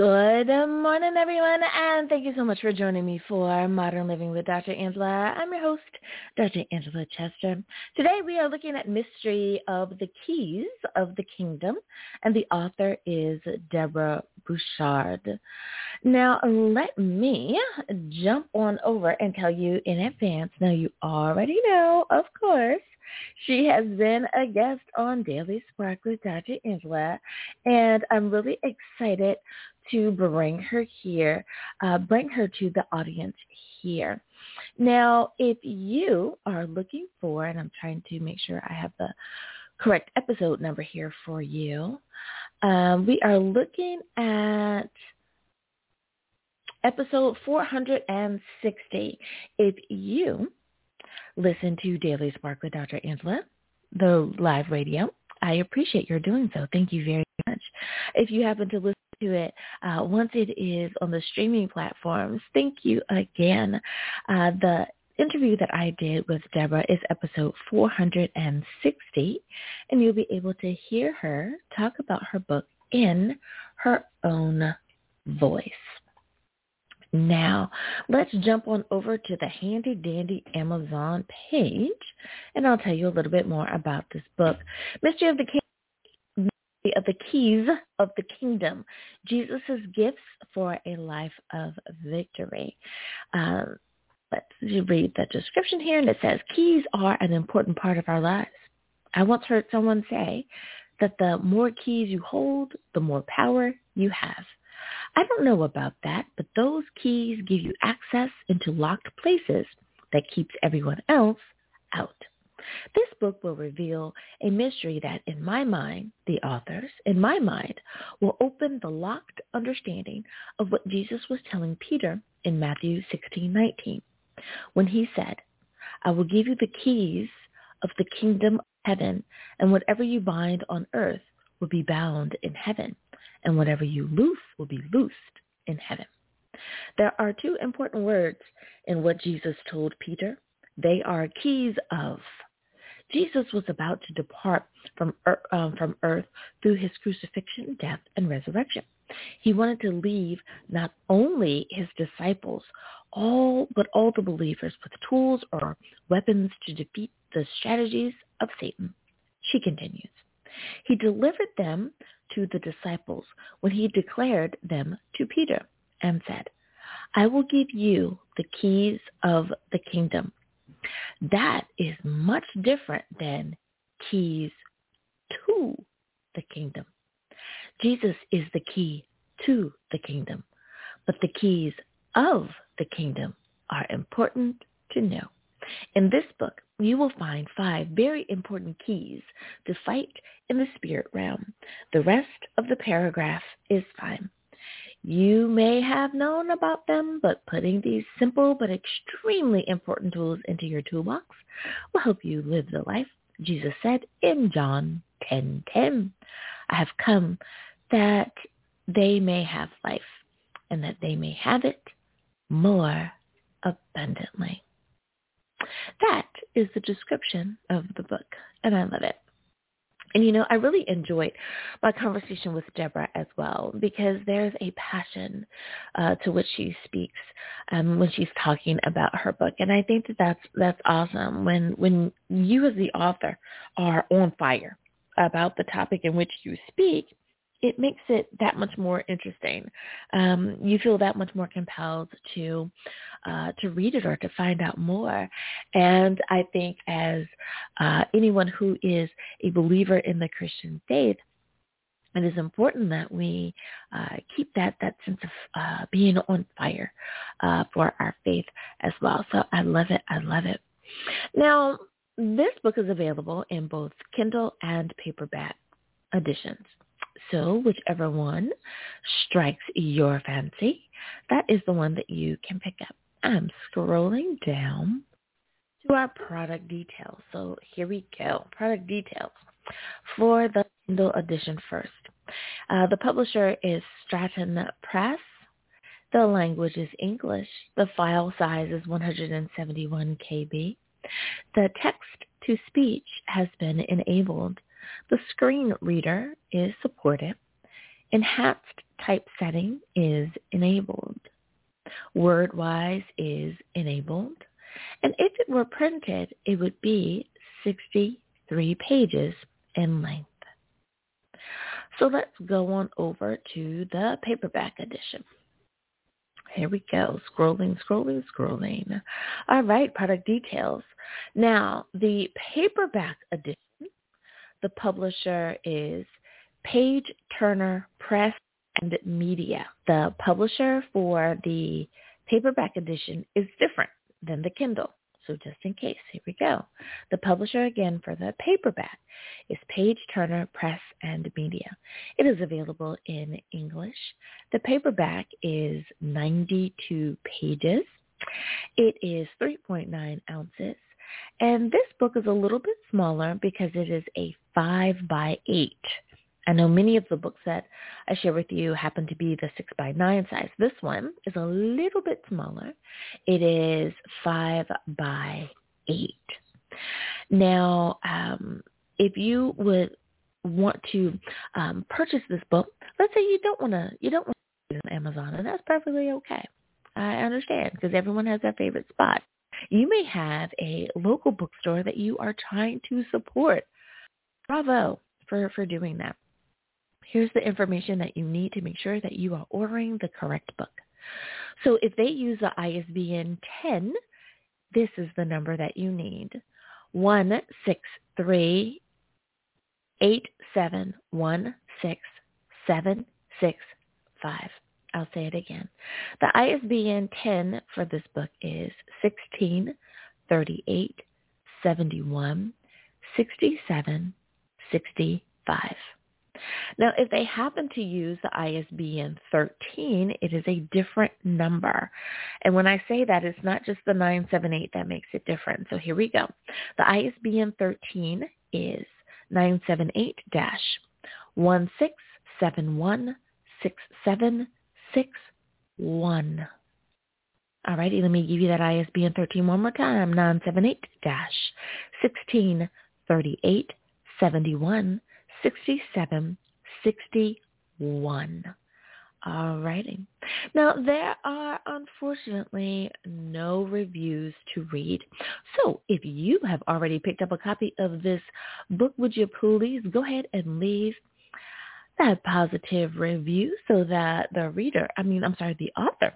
Good morning, everyone, and thank you so much for joining me for Modern Living with Dr. Angela. I'm your host, Dr. Angela Chester. Today we are looking at Mystery of the Keys of the Kingdom, and the author is Deborah Bouchard. Now, let me jump on over and tell you in advance. Now, you already know, of course, she has been a guest on Daily Spark with Dr. Angela, and I'm really excited to bring her here, uh, bring her to the audience here. Now, if you are looking for, and I'm trying to make sure I have the correct episode number here for you, um, we are looking at episode 460. If you listen to Daily Spark with Dr. Angela, the live radio, I appreciate your doing so. Thank you very much. If you happen to listen to it uh, once it is on the streaming platforms, thank you again. Uh, the interview that I did with Deborah is episode 460, and you'll be able to hear her talk about her book in her own voice. Now, let's jump on over to the handy dandy Amazon page, and I'll tell you a little bit more about this book. Mystery of the King of the keys of the kingdom, Jesus' gifts for a life of victory. Um, let's read the description here, and it says, keys are an important part of our lives. I once heard someone say that the more keys you hold, the more power you have. I don't know about that, but those keys give you access into locked places that keeps everyone else out. This book will reveal a mystery that, in my mind, the authors, in my mind, will open the locked understanding of what Jesus was telling Peter in Matthew 16:19, when he said, I will give you the keys of the kingdom of heaven, and whatever you bind on earth will be bound in heaven, and whatever you loose will be loosed in heaven. There are two important words in what Jesus told Peter. They are keys of. Jesus was about to depart from earth, um, from earth through his crucifixion, death, and resurrection. He wanted to leave not only his disciples, all but all the believers with tools or weapons to defeat the strategies of Satan. She continues. He delivered them to the disciples when he declared them to Peter and said, I will give you the keys of the kingdom. That is much different than keys to the kingdom. Jesus is the key to the kingdom, but the keys of the kingdom are important to know. In this book, you will find five very important keys to fight in the spirit realm. The rest of the paragraph is fine. You may have known about them, but putting these simple but extremely important tools into your toolbox will help you live the life Jesus said in John 10:10. 10, 10, I have come that they may have life and that they may have it more abundantly. That is the description of the book, and I love it. And you know, I really enjoyed my conversation with Deborah as well because there's a passion uh, to which she speaks um, when she's talking about her book, and I think that that's that's awesome when when you as the author are on fire about the topic in which you speak it makes it that much more interesting. Um, you feel that much more compelled to uh, to read it or to find out more. And I think as uh, anyone who is a believer in the Christian faith, it is important that we uh, keep that that sense of uh, being on fire uh, for our faith as well. So I love it. I love it. Now, this book is available in both Kindle and paperback editions. So whichever one strikes your fancy, that is the one that you can pick up. I'm scrolling down to our product details. So here we go. Product details for the Kindle edition first. Uh, the publisher is Stratton Press. The language is English. The file size is 171 KB. The text-to-speech has been enabled the screen reader is supported. Enhanced typesetting is enabled. Word-wise is enabled. And if it were printed, it would be 63 pages in length. So let's go on over to the paperback edition. Here we go. Scrolling, scrolling, scrolling. All right, product details. Now, the paperback edition, the publisher is Page Turner Press and Media. The publisher for the paperback edition is different than the Kindle. So just in case, here we go. The publisher again for the paperback is Page Turner Press and Media. It is available in English. The paperback is 92 pages. It is 3.9 ounces. And this book is a little bit smaller because it is a 5 by 8 I know many of the books that I share with you happen to be the 6 by 9 size. This one is a little bit smaller. It is 5 by 8. Now, um, if you would want to um, purchase this book, let's say you don't want to, you don't want to use Amazon, and that's perfectly okay. I understand because everyone has their favorite spot. You may have a local bookstore that you are trying to support. Bravo for, for doing that. Here's the information that you need to make sure that you are ordering the correct book. So if they use the ISBN 10, this is the number that you need. 163 I'll say it again. The ISBN 10 for this book is 16 38 71 67 65. Now, if they happen to use the ISBN 13, it is a different number. And when I say that, it's not just the 978 that makes it different. So here we go. The ISBN 13 is 978-16716761. All righty, let me give you that ISBN 13 one more time. 978-163871 6761. All righty. Now, there are unfortunately no reviews to read. So if you have already picked up a copy of this book, would you please go ahead and leave that positive review so that the reader, I mean, I'm sorry, the author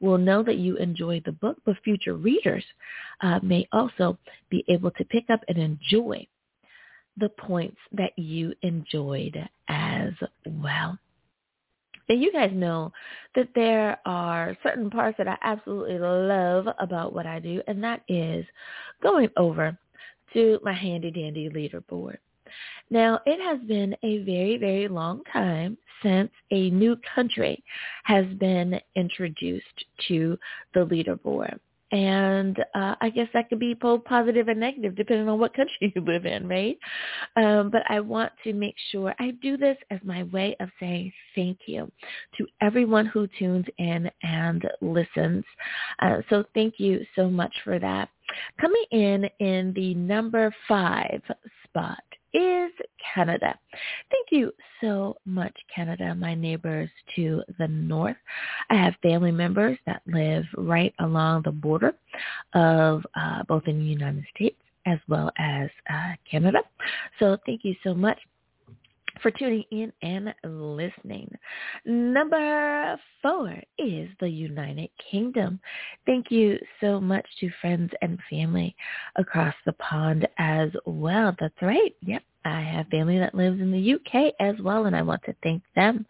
will know that you enjoyed the book, but future readers uh, may also be able to pick up and enjoy the points that you enjoyed as well. And you guys know that there are certain parts that I absolutely love about what I do, and that is going over to my handy dandy leaderboard. Now, it has been a very, very long time since a new country has been introduced to the leaderboard. And uh, I guess that could be both positive and negative depending on what country you live in, right? Um, but I want to make sure I do this as my way of saying thank you to everyone who tunes in and listens. Uh, so thank you so much for that. Coming in in the number five spot is Canada. Thank you so much, Canada, my neighbors to the north. I have family members that live right along the border of uh, both in the United States as well as uh, Canada. So thank you so much for tuning in and listening. Number four is the United Kingdom. Thank you so much to friends and family across the pond as well. That's right. Yep. I have family that lives in the UK as well, and I want to thank them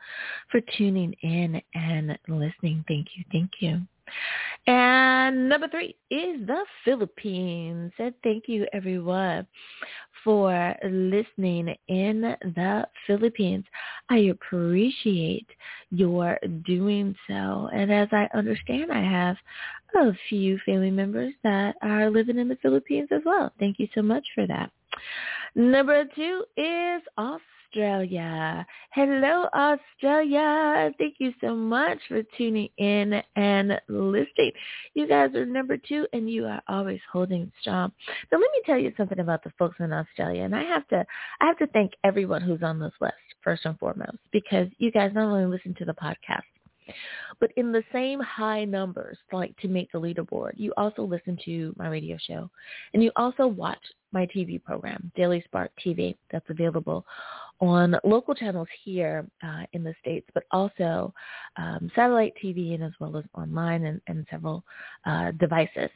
for tuning in and listening. Thank you. Thank you. And number three is the Philippines. And thank you everyone for listening in the Philippines. I appreciate your doing so. And as I understand, I have a few family members that are living in the Philippines as well. Thank you so much for that. Number two is Australia. Australia. Hello, Australia. Thank you so much for tuning in and listening. You guys are number two and you are always holding strong. Now let me tell you something about the folks in Australia. And I have to I have to thank everyone who's on this list, first and foremost, because you guys not only listen to the podcast, but in the same high numbers, like to make the leaderboard, you also listen to my radio show and you also watch my TV program, Daily Spark TV, that's available on local channels here uh, in the States, but also um, satellite TV and as well as online and, and several uh, devices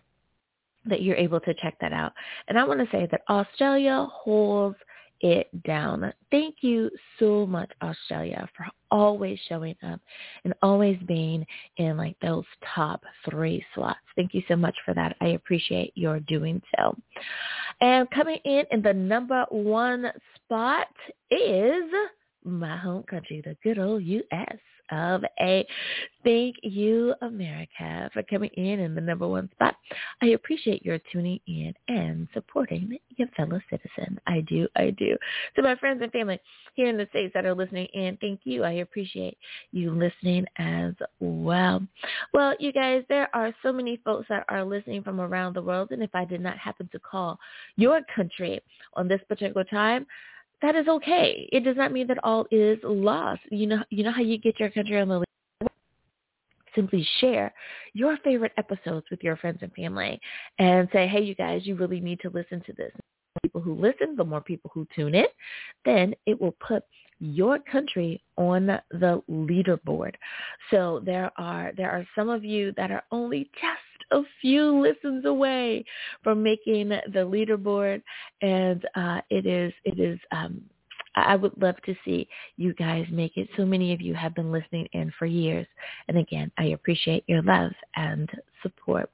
that you're able to check that out. And I want to say that Australia holds it down. Thank you so much, Australia, for always showing up and always being in like those top three slots. Thank you so much for that. I appreciate your doing so. And coming in in the number one spot is my home country, the good old U.S of A. Thank you, America, for coming in in the number one spot. I appreciate your tuning in and supporting your fellow citizen. I do, I do. To my friends and family here in the States that are listening in, thank you. I appreciate you listening as well. Well, you guys, there are so many folks that are listening from around the world, and if I did not happen to call your country on this particular time, that is okay. It does not mean that all is lost. You know, you know how you get your country on the list. Simply share your favorite episodes with your friends and family, and say, "Hey, you guys, you really need to listen to this." People who listen, the more people who tune in, then it will put your country on the leaderboard. So there are there are some of you that are only just a few listens away from making the leaderboard, and uh, it is it is. Um, I would love to see you guys make it. So many of you have been listening in for years. And again, I appreciate your love and support.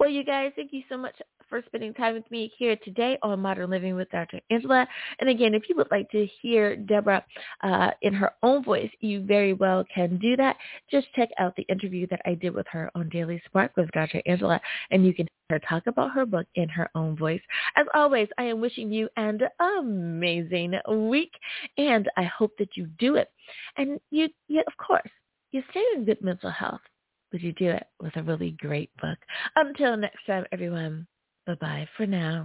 Well, you guys, thank you so much for spending time with me here today on Modern Living with Dr. Angela. And again, if you would like to hear Deborah uh, in her own voice, you very well can do that. Just check out the interview that I did with her on Daily Spark with Dr. Angela, and you can hear her talk about her book in her own voice. As always, I am wishing you an amazing week, and I hope that you do it. And you, you of course, you stay in good mental health but you do it with a really great book. Until next time, everyone. Bye-bye for now.